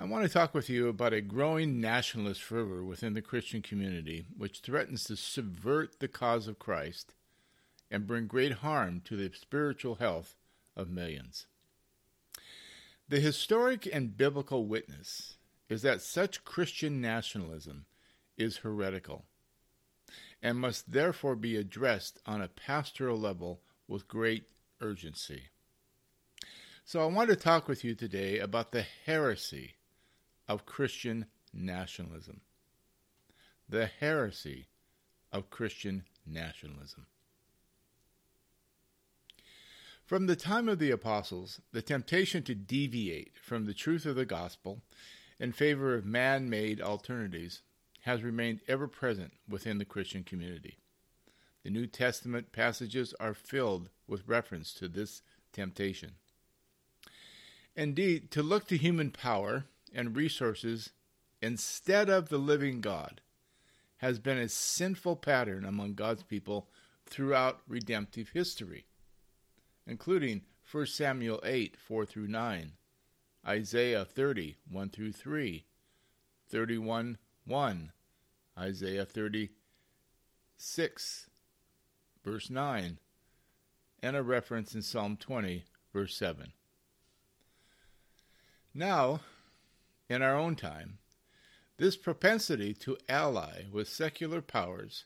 I want to talk with you about a growing nationalist fervor within the Christian community which threatens to subvert the cause of Christ and bring great harm to the spiritual health of millions. The historic and biblical witness is that such Christian nationalism is heretical and must therefore be addressed on a pastoral level with great urgency. So, I want to talk with you today about the heresy of Christian nationalism. The heresy of Christian nationalism. From the time of the apostles, the temptation to deviate from the truth of the gospel in favor of man made alternatives has remained ever present within the Christian community. The New Testament passages are filled with reference to this temptation. Indeed, to look to human power and resources instead of the living God has been a sinful pattern among God's people throughout redemptive history, including 1 Samuel 8 4 through 9, Isaiah 30 1 through 3, 31 1, Isaiah 36 verse 9, and a reference in Psalm 20 verse 7. Now, in our own time, this propensity to ally with secular powers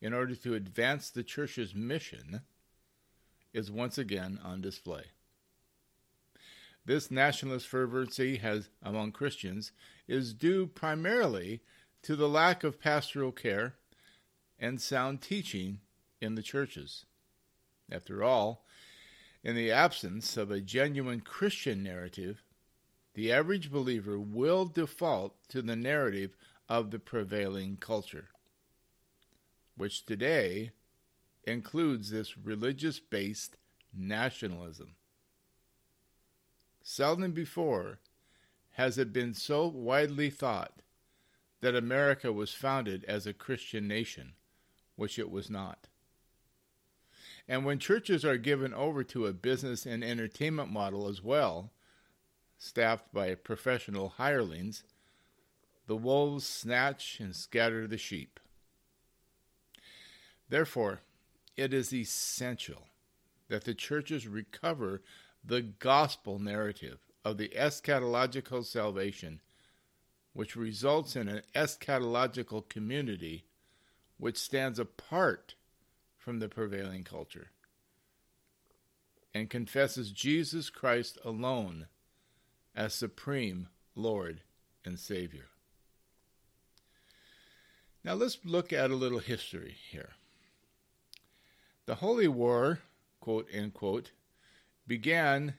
in order to advance the church's mission is once again on display. This nationalist fervency has among Christians is due primarily to the lack of pastoral care and sound teaching in the churches. After all, in the absence of a genuine Christian narrative, the average believer will default to the narrative of the prevailing culture, which today includes this religious based nationalism. Seldom before has it been so widely thought that America was founded as a Christian nation, which it was not. And when churches are given over to a business and entertainment model as well, staffed by professional hirelings, the wolves snatch and scatter the sheep. Therefore, it is essential that the churches recover the gospel narrative of the eschatological salvation, which results in an eschatological community which stands apart from the prevailing culture and confesses Jesus Christ alone as supreme Lord and Savior. Now let's look at a little history here. The Holy War, quote unquote, began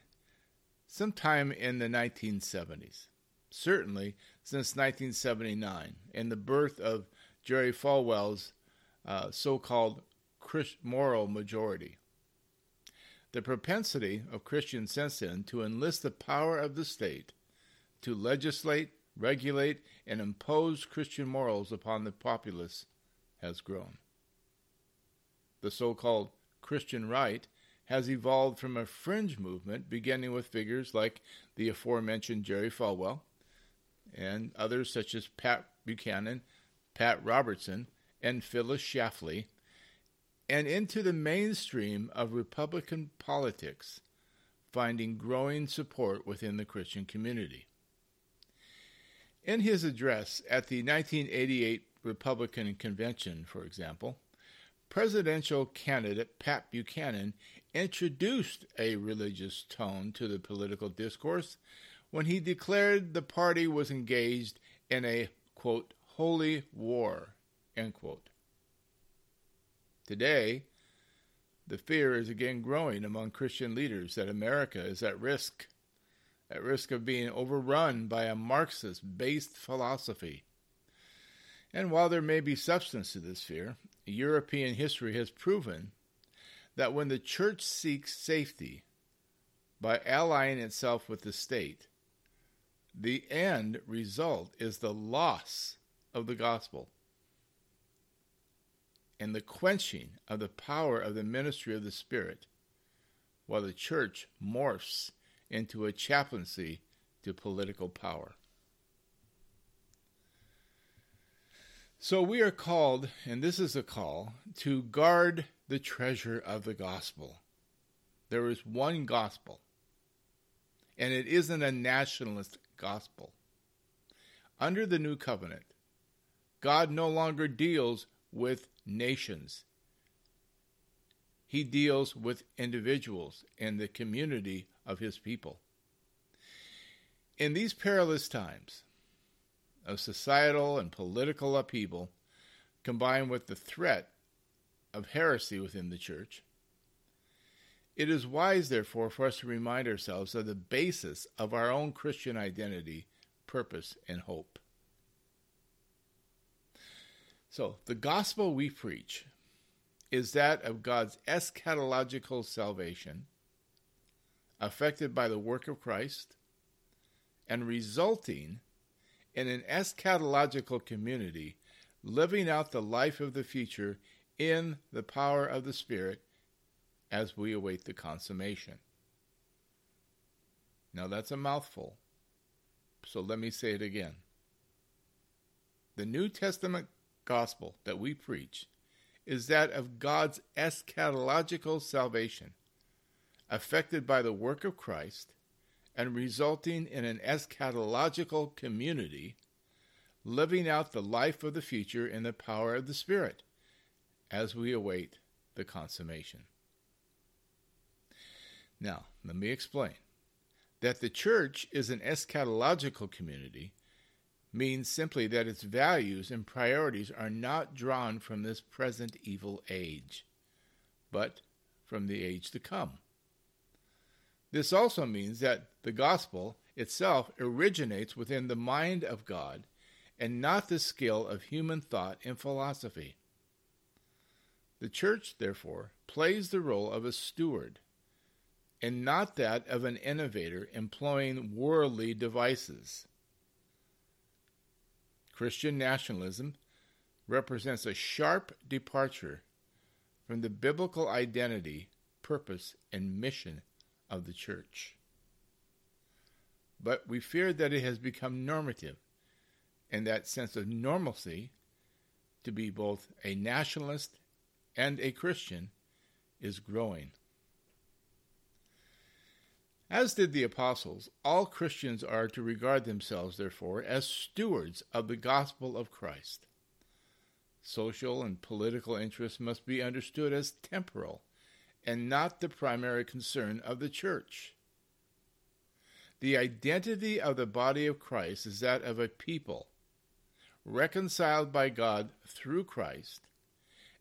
sometime in the 1970s, certainly since 1979, and the birth of Jerry Falwell's uh, so called moral majority. The propensity of Christians since then to enlist the power of the state to legislate, regulate, and impose Christian morals upon the populace has grown. The so called Christian right has evolved from a fringe movement beginning with figures like the aforementioned Jerry Falwell and others such as Pat Buchanan, Pat Robertson, and Phyllis Schlafly and into the mainstream of Republican politics, finding growing support within the Christian community. In his address at the 1988 Republican Convention, for example, presidential candidate Pat Buchanan introduced a religious tone to the political discourse when he declared the party was engaged in a, quote, holy war, end quote. Today, the fear is again growing among Christian leaders that America is at risk, at risk of being overrun by a Marxist based philosophy. And while there may be substance to this fear, European history has proven that when the church seeks safety by allying itself with the state, the end result is the loss of the gospel and the quenching of the power of the ministry of the Spirit, while the church morphs into a chaplaincy to political power. So we are called, and this is a call, to guard the treasure of the gospel. There is one gospel, and it isn't a nationalist gospel. Under the new covenant, God no longer deals with nations. He deals with individuals and the community of his people. In these perilous times, of societal and political upheaval, combined with the threat of heresy within the church, it is wise, therefore, for us to remind ourselves of the basis of our own Christian identity, purpose, and hope. So, the gospel we preach is that of God's eschatological salvation, affected by the work of Christ, and resulting in an eschatological community living out the life of the future in the power of the Spirit as we await the consummation. Now that's a mouthful, so let me say it again. The New Testament gospel that we preach is that of God's eschatological salvation, affected by the work of Christ and resulting in an eschatological community living out the life of the future in the power of the Spirit as we await the consummation. Now, let me explain. That the church is an eschatological community means simply that its values and priorities are not drawn from this present evil age, but from the age to come. This also means that the gospel itself originates within the mind of God and not the skill of human thought and philosophy. The church, therefore, plays the role of a steward and not that of an innovator employing worldly devices. Christian nationalism represents a sharp departure from the biblical identity, purpose, and mission of the church. But we fear that it has become normative, and that sense of normalcy, to be both a nationalist and a Christian, is growing. As did the apostles, all Christians are to regard themselves, therefore, as stewards of the gospel of Christ. Social and political interests must be understood as temporal and not the primary concern of the church. The identity of the body of Christ is that of a people reconciled by God through Christ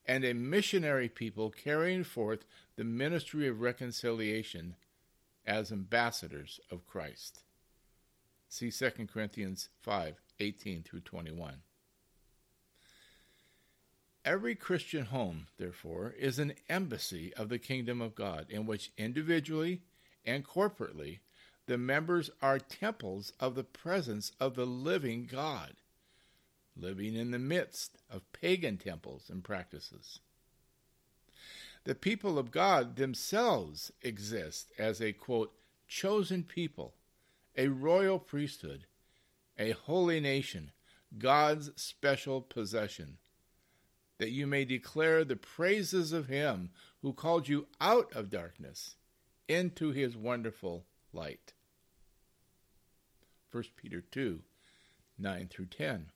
and a missionary people carrying forth the ministry of reconciliation as ambassadors of Christ. See 2 Corinthians 5 18 through 21. Every Christian home, therefore, is an embassy of the kingdom of God, in which individually and corporately the members are temples of the presence of the living God, living in the midst of pagan temples and practices. The people of God themselves exist as a, quote, chosen people, a royal priesthood, a holy nation, God's special possession that you may declare the praises of him who called you out of darkness into his wonderful light. 1 Peter 2 9 through 10.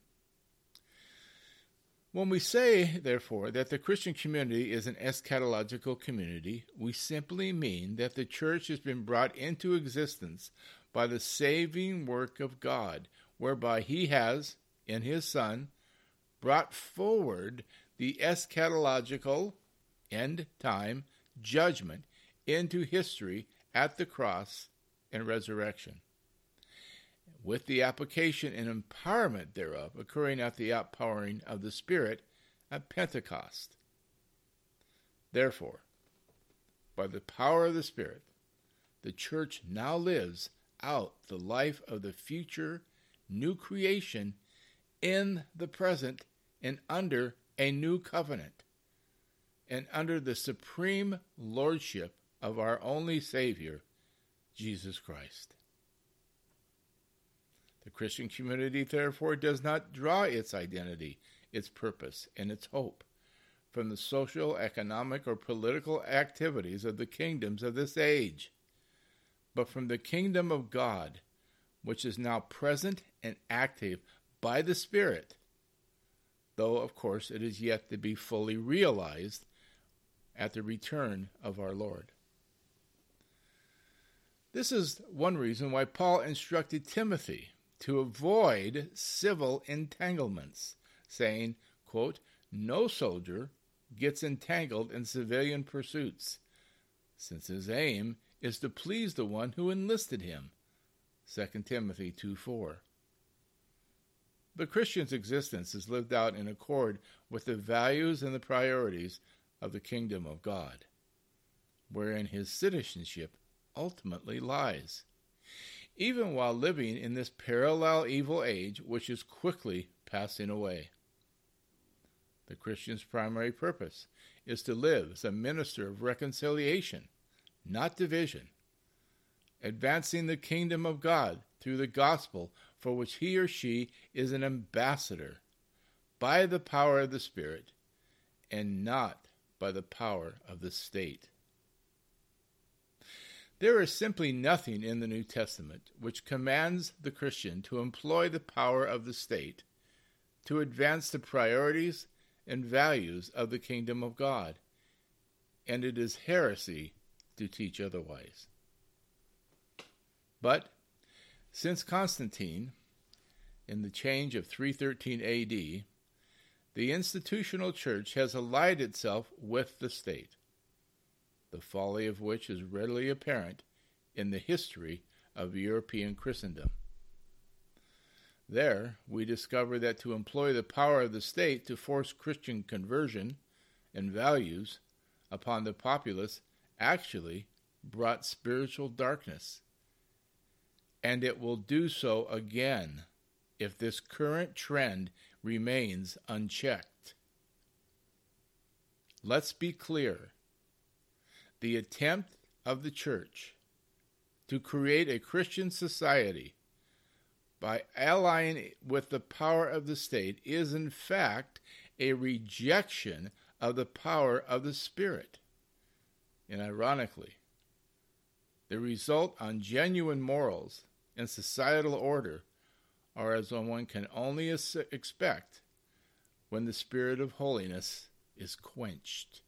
When we say, therefore, that the Christian community is an eschatological community, we simply mean that the church has been brought into existence by the saving work of God, whereby He has, in His Son, brought forward the eschatological end time judgment into history at the cross and resurrection, with the application and empowerment thereof occurring at the outpouring of the Spirit at Pentecost. Therefore, by the power of the Spirit, the church now lives out the life of the future new creation in the present and under a new covenant, and under the supreme lordship of our only Savior, Jesus Christ. The Christian community, therefore, does not draw its identity, its purpose and its hope from the social, economic, or political activities of the kingdoms of this age, but from the kingdom of God, which is now present and active by the Spirit, though, of course, it is yet to be fully realized at the return of our Lord. This is one reason why Paul instructed Timothy to avoid civil entanglements, saying, quote, No soldier gets entangled in civilian pursuits, since his aim is to please the one who enlisted him. 2 Timothy 2 4. The Christian's existence is lived out in accord with the values and the priorities of the kingdom of God, wherein his citizenship ultimately lies. Even while living in this parallel evil age which is quickly passing away. The Christian's primary purpose is to live as a minister of reconciliation, not division, advancing the kingdom of God through the gospel for which he or she is an ambassador by the power of the Spirit and not by the power of the state. There is simply nothing in the New Testament which commands the Christian to employ the power of the state to advance the priorities and values of the kingdom of God, and it is heresy to teach otherwise. But since Constantine, in the change of 313 AD, the institutional church has allied itself with the state, the folly of which is readily apparent in the history of European Christendom. There, we discover that to employ the power of the state to force Christian conversion and values upon the populace actually brought spiritual darkness. And it will do so again if this current trend remains unchecked. Let's be clear. The attempt of the church to create a Christian society by allying with the power of the state is, in fact, a rejection of the power of the Spirit. And ironically, the result on genuine morals and societal order are as one can only expect when the spirit of holiness is quenched.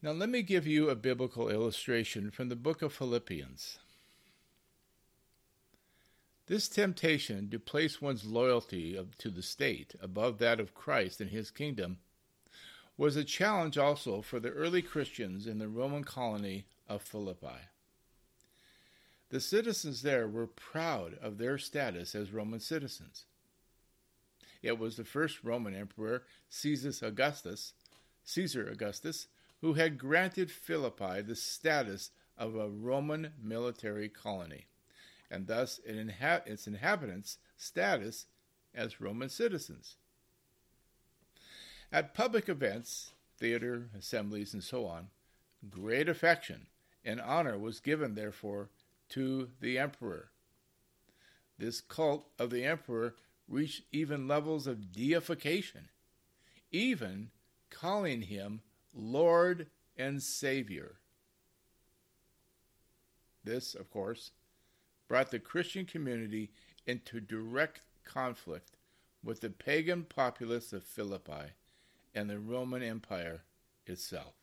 Now, let me give you a biblical illustration from the book of Philippians. This temptation to place one's loyalty to the state above that of Christ and his kingdom was a challenge also for the early Christians in the Roman colony of Philippi. The citizens there were proud of their status as Roman citizens. It was the first Roman emperor, Caesar Augustus, Caesar Augustus, who had granted Philippi the status of a Roman military colony and thus its inhabitants' status as Roman citizens. At public events, theater, assemblies, and so on, great affection and honor was given, therefore, to the emperor. This cult of the emperor reached even levels of deification, even calling him Lord and Savior. This, of course, brought the Christian community into direct conflict with the pagan populace of Philippi and the Roman Empire itself.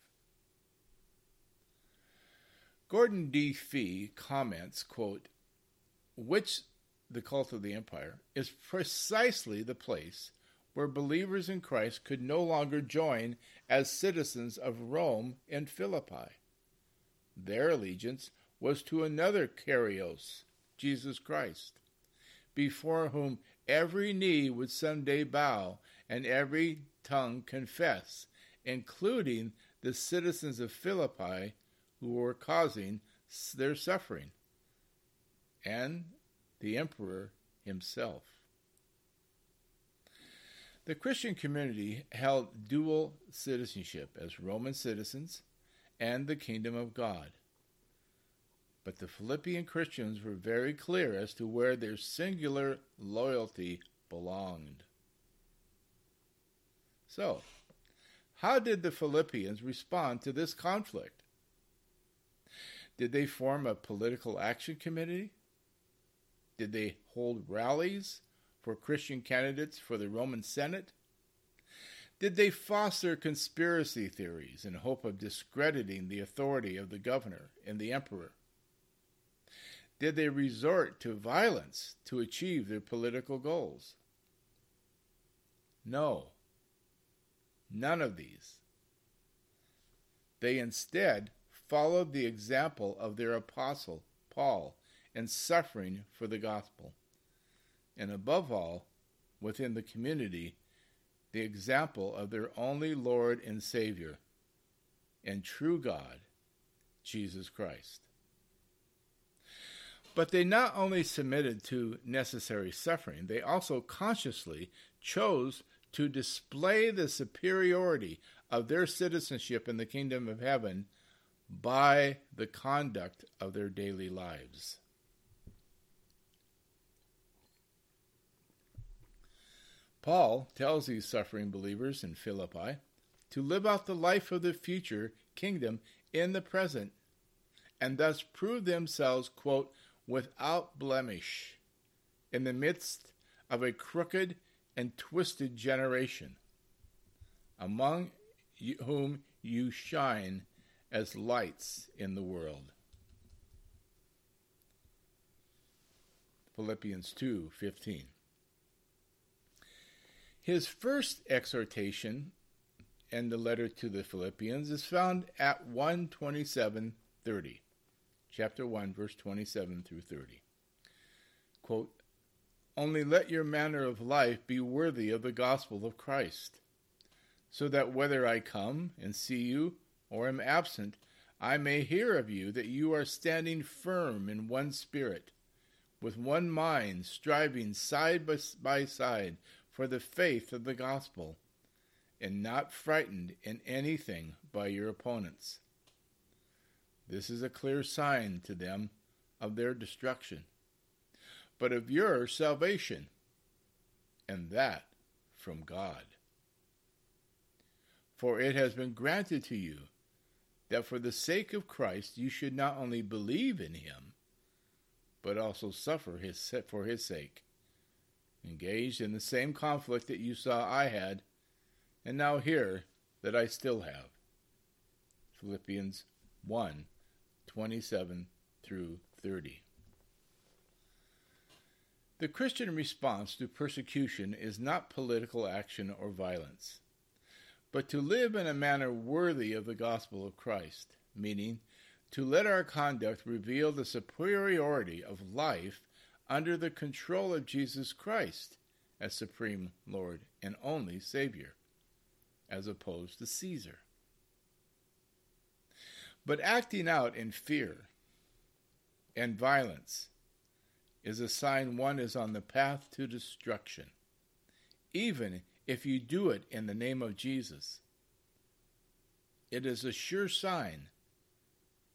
Gordon D. Fee comments, quote, which the cult of the empire is precisely the place where believers in Christ could no longer join as citizens of Rome and Philippi. Their allegiance was to another Kyrios, Jesus Christ, before whom every knee would someday bow and every tongue confess, including the citizens of Philippi who were causing their suffering, and the emperor himself. The Christian community held dual citizenship as Roman citizens and the kingdom of God. But the Philippian Christians were very clear as to where their singular loyalty belonged. So, how did the Philippians respond to this conflict? Did they form a political action committee? Did they hold rallies for Christian candidates for the Roman Senate? Did they foster conspiracy theories in hope of discrediting the authority of the governor and the emperor? Did they resort to violence to achieve their political goals? No, none of these. They instead followed the example of their apostle, Paul, in suffering for the gospel. And above all, within the community, the example of their only Lord and Savior and true God, Jesus Christ. But they not only submitted to necessary suffering, they also consciously chose to display the superiority of their citizenship in the kingdom of heaven by the conduct of their daily lives. Paul tells these suffering believers in Philippi to live out the life of the future kingdom in the present and thus prove themselves, quote, without blemish in the midst of a crooked and twisted generation, among whom you shine as lights in the world. Philippians 2:15 His first exhortation in the letter to the Philippians is found at 127:30 chapter 1, verse 27 through 30. Quote, Only let your manner of life be worthy of the gospel of Christ, so that whether I come and see you or am absent, I may hear of you that you are standing firm in one spirit, with one mind, striving side by side for the faith of the gospel, and not frightened in anything by your opponents this is a clear sign to them of their destruction, but of your salvation, and that from God. For it has been granted to you that for the sake of Christ you should not only believe in him, but also suffer his, for his sake, engaged in the same conflict that you saw I had, and now hear that I still have. Philippians 1 27 through 30. The Christian response to persecution is not political action or violence, but to live in a manner worthy of the gospel of Christ, meaning to let our conduct reveal the superiority of life under the control of Jesus Christ as Supreme Lord and only Savior, as opposed to Caesar. But acting out in fear and violence is a sign one is on the path to destruction, even if you do it in the name of Jesus. It is a sure sign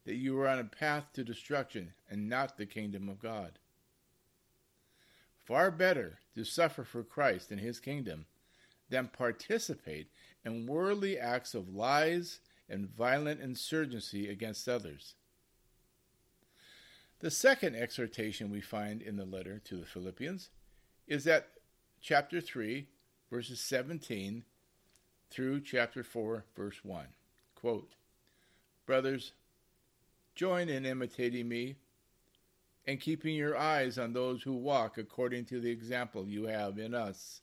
that you are on a path to destruction and not the kingdom of God. Far better to suffer for Christ and his kingdom than participate in worldly acts of lies and violent insurgency against others. The second exhortation we find in the letter to the Philippians is at chapter 3, verses 17 through chapter 4, verse 1. Quote, Brothers, join in imitating me and keeping your eyes on those who walk according to the example you have in us.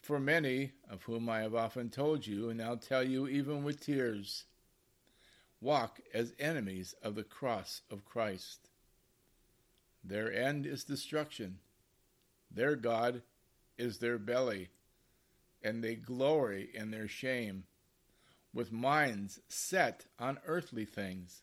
For many, of whom I have often told you, and now tell you even with tears, walk as enemies of the cross of Christ. Their end is destruction. Their God is their belly, and they glory in their shame, with minds set on earthly things.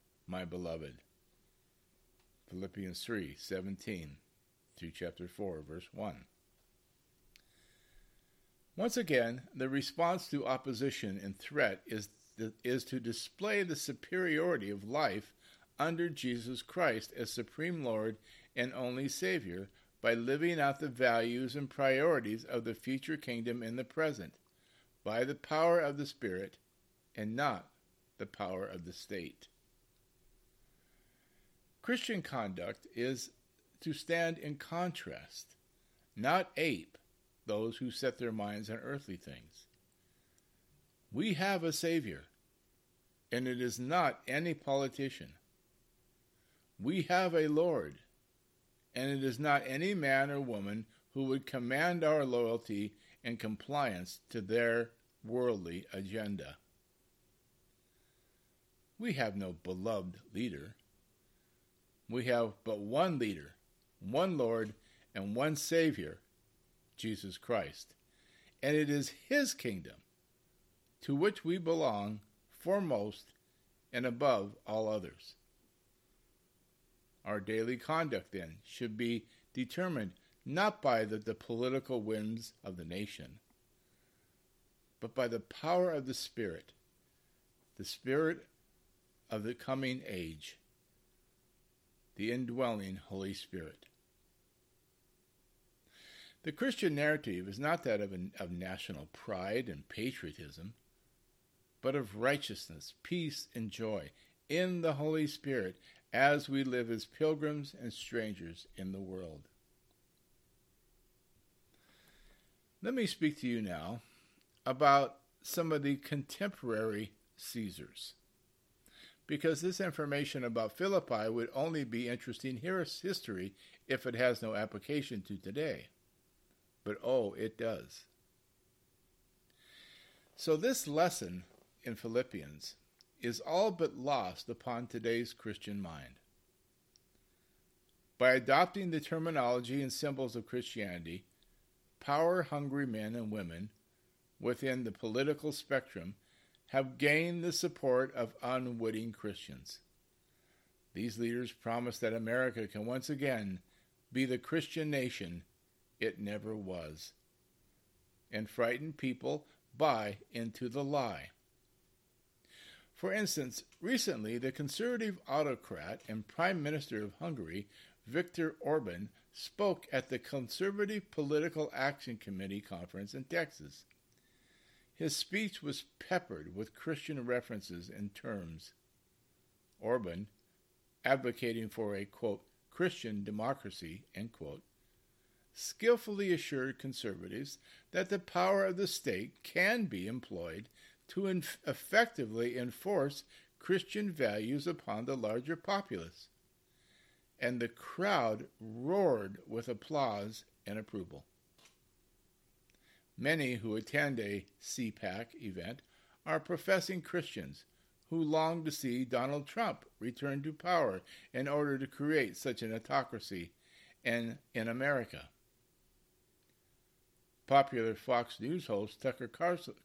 my beloved. Philippians 3 17 through chapter 4, verse 1. Once again, the response to opposition and threat is, is to display the superiority of life under Jesus Christ as Supreme Lord and only Savior by living out the values and priorities of the future kingdom in the present by the power of the Spirit and not the power of the state. Christian conduct is to stand in contrast, not ape those who set their minds on earthly things. We have a Savior, and it is not any politician. We have a Lord, and it is not any man or woman who would command our loyalty and compliance to their worldly agenda. We have no beloved leader. We have but one leader, one Lord, and one Savior, Jesus Christ. And it is His kingdom to which we belong foremost and above all others. Our daily conduct, then, should be determined not by the, the political whims of the nation, but by the power of the Spirit, the Spirit of the coming age, the indwelling Holy Spirit. The Christian narrative is not that of, an, of national pride and patriotism, but of righteousness, peace, and joy in the Holy Spirit as we live as pilgrims and strangers in the world. Let me speak to you now about some of the contemporary Caesars. Because this information about Philippi would only be interesting history if it has no application to today. But oh, it does. So, this lesson in Philippians is all but lost upon today's Christian mind. By adopting the terminology and symbols of Christianity, power hungry men and women within the political spectrum have gained the support of unwitting Christians. These leaders promise that America can once again be the Christian nation it never was, and frighten people buy into the lie. For instance, recently the conservative autocrat and Prime Minister of Hungary, Viktor Orban, spoke at the Conservative Political Action Committee conference in Texas. His speech was peppered with Christian references and terms. Orban, advocating for a, quote, Christian democracy, end quote, skillfully assured conservatives that the power of the state can be employed to inf- effectively enforce Christian values upon the larger populace. And the crowd roared with applause and approval. Many who attend a CPAC event are professing Christians who long to see Donald Trump return to power in order to create such an autocracy in, in America. Popular Fox News host Tucker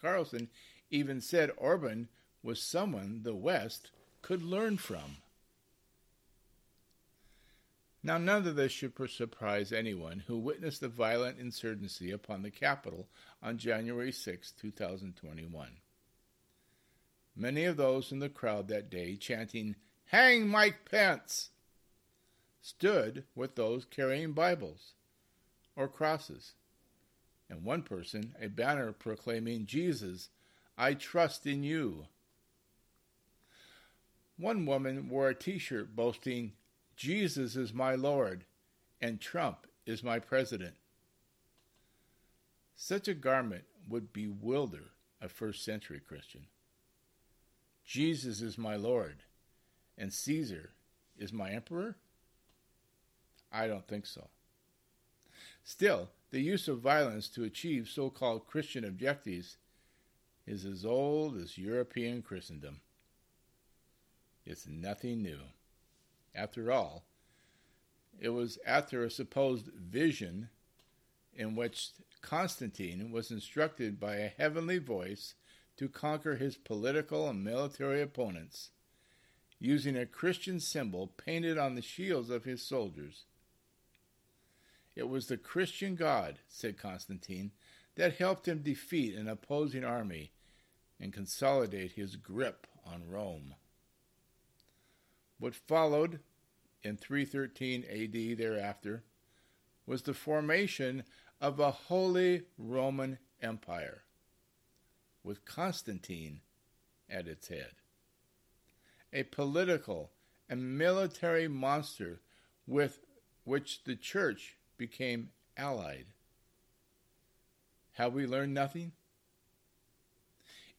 Carlson even said Orban was someone the West could learn from. Now, none of this should surprise anyone who witnessed the violent insurgency upon the Capitol on January 6, 2021. Many of those in the crowd that day chanting, Hang Mike Pence! stood with those carrying Bibles or crosses, and one person a banner proclaiming, Jesus, I trust in you. One woman wore a t shirt boasting, Jesus is my Lord, and Trump is my president. Such a garment would bewilder a first century Christian. Jesus is my Lord, and Caesar is my emperor? I don't think so. Still, the use of violence to achieve so called Christian objectives is as old as European Christendom. It's nothing new. After all, it was after a supposed vision in which Constantine was instructed by a heavenly voice to conquer his political and military opponents using a Christian symbol painted on the shields of his soldiers. It was the Christian God, said Constantine, that helped him defeat an opposing army and consolidate his grip on Rome. What followed in 313 AD thereafter was the formation of a Holy Roman Empire, with Constantine at its head. A political and military monster with which the church became allied. Have we learned nothing?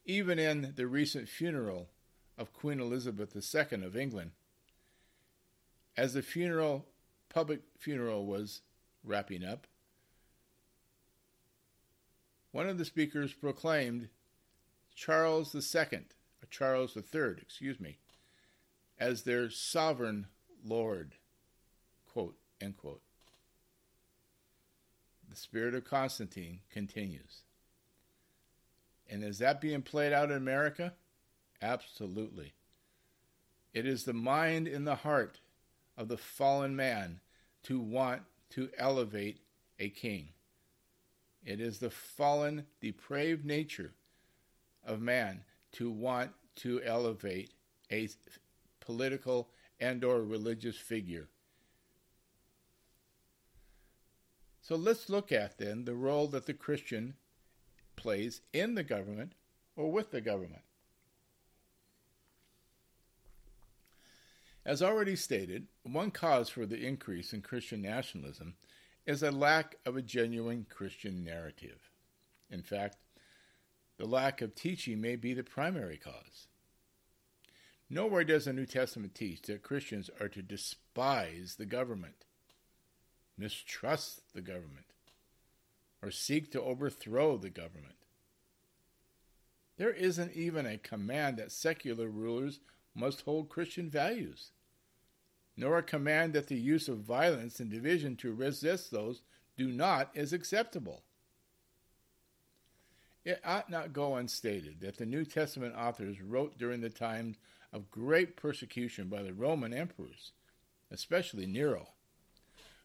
Even in the recent funeral of Queen Elizabeth II of England, as the funeral, public funeral was wrapping up, one of the speakers proclaimed Charles II, or Charles III, excuse me, as their sovereign Lord. Quote, end quote. The spirit of Constantine continues. And is that being played out in America? Absolutely. It is the mind and the heart of the fallen man to want to elevate a king. It is the fallen, depraved nature of man to want to elevate a political and or religious figure. So let's look at then the role that the Christian plays in the government or with the government. As already stated, one cause for the increase in Christian nationalism is a lack of a genuine Christian narrative. In fact, the lack of teaching may be the primary cause. Nowhere does the New Testament teach that Christians are to despise the government, mistrust the government, or seek to overthrow the government. There isn't even a command that secular rulers must hold Christian values, nor a command that the use of violence and division to resist those do not is acceptable. It ought not go unstated that the New Testament authors wrote during the times of great persecution by the Roman emperors, especially Nero,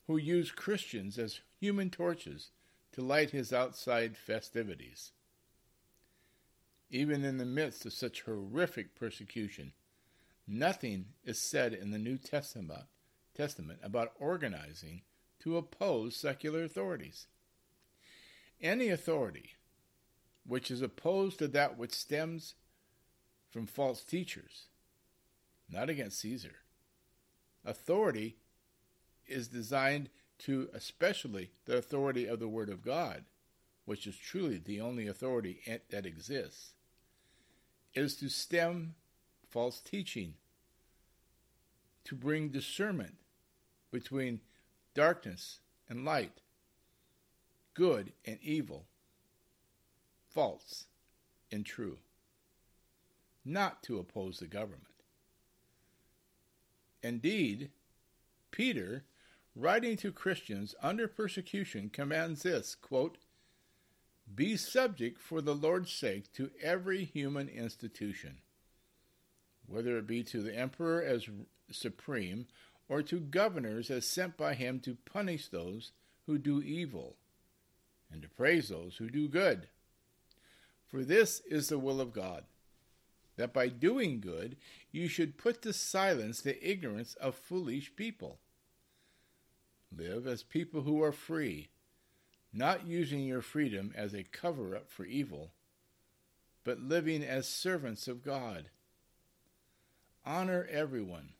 who used Christians as human torches to light his outside festivities. Even in the midst of such horrific persecution, nothing is said in the New Testament, Testament about organizing to oppose secular authorities. Any authority which is opposed to that which stems from false teachers not against Caesar. Authority is designed to, especially the authority of the Word of God, which is truly the only authority that exists, is to stem false teaching, to bring discernment between darkness and light, good and evil, false and true, not to oppose the government. Indeed, Peter, writing to Christians under persecution, commands this quote, Be subject for the Lord's sake to every human institution, whether it be to the emperor as supreme or to governors as sent by him to punish those who do evil and to praise those who do good. For this is the will of God that by doing good you should put to silence the ignorance of foolish people. Live as people who are free, not using your freedom as a cover up for evil, but living as servants of God. Honor everyone.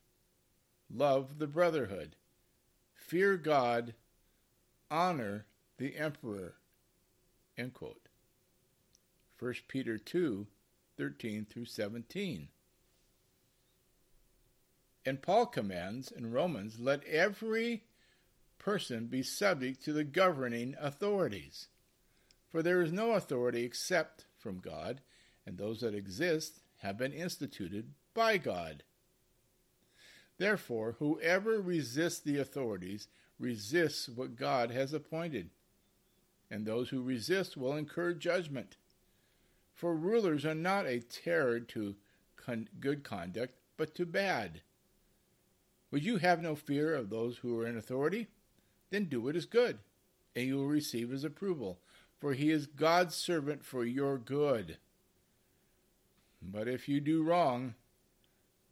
Love the brotherhood. Fear God. Honor the emperor. End quote. 1 Peter 2 13 through 17. And Paul commands in Romans, let every person be subject to the governing authorities. For there is no authority except from God, and those that exist have been instituted by God. Therefore, whoever resists the authorities resists what God has appointed, and those who resist will incur judgment. For rulers are not a terror to con- good conduct, but to bad. Would you have no fear of those who are in authority? Then do what is good, and you will receive his approval, for he is God's servant for your good. But if you do wrong,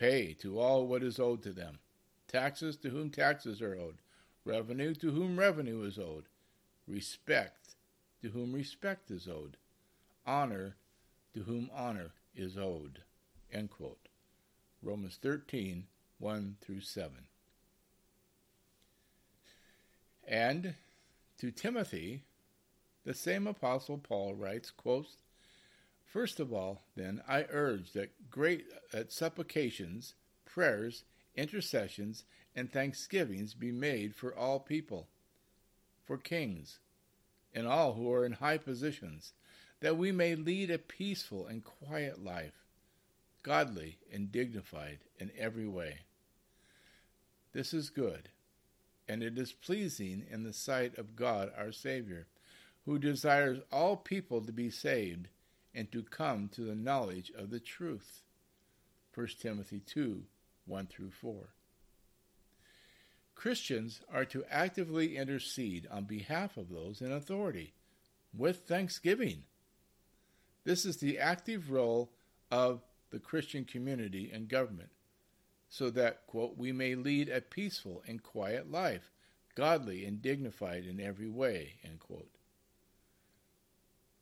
Pay to all what is owed to them. Taxes to whom taxes are owed, revenue to whom revenue is owed, respect to whom respect is owed, honor to whom honor is owed. Romans 13, 1 through 7. And to Timothy, the same apostle Paul writes, quotes, First of all, then, I urge that great that supplications, prayers, intercessions, and thanksgivings be made for all people, for kings, and all who are in high positions, that we may lead a peaceful and quiet life, godly and dignified in every way. This is good and it is pleasing in the sight of God our Savior, who desires all people to be saved and to come to the knowledge of the truth. 1 Timothy 2 1 through 4. Christians are to actively intercede on behalf of those in authority with thanksgiving. This is the active role of the Christian community and government so that, quote, we may lead a peaceful and quiet life, godly and dignified in every way, end quote.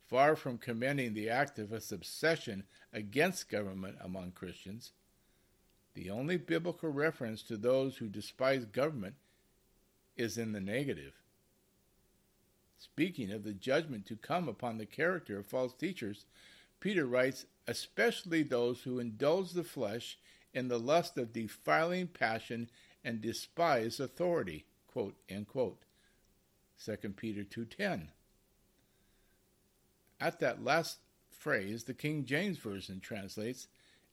Far from commending the activist obsession against government among Christians, the only biblical reference to those who despise government is in the negative. Speaking of the judgment to come upon the character of false teachers, Peter writes, especially those who indulge the flesh in the lust of defiling passion and despise authority. Quote. 2 Peter 2.10. At that last phrase, the King James Version translates,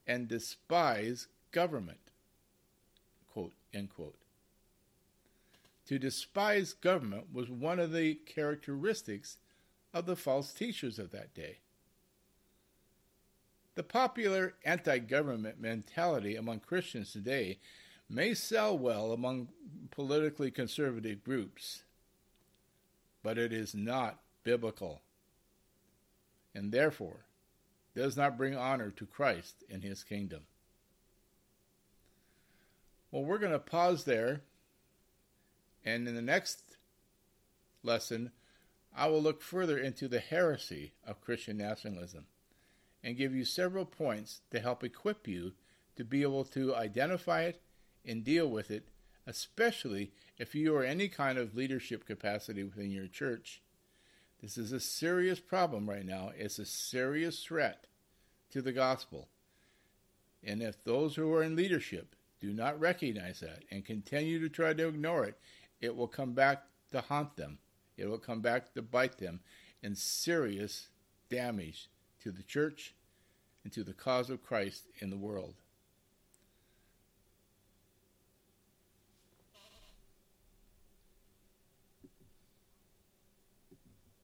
and despise government. Quote, quote. To despise government was one of the characteristics of the false teachers of that day. The popular anti government mentality among Christians today may sell well among politically conservative groups, but it is not biblical, and therefore does not bring honor to Christ in his kingdom. Well, we're going to pause there, and in the next lesson, I will look further into the heresy of Christian nationalism and give you several points to help equip you to be able to identify it and deal with it, especially if you are any kind of leadership capacity within your church. This is a serious problem right now. It's a serious threat to the gospel. And if those who are in leadership do not recognize that and continue to try to ignore it, it will come back to haunt them. It will come back to bite them in serious damage to the church and to the cause of Christ in the world.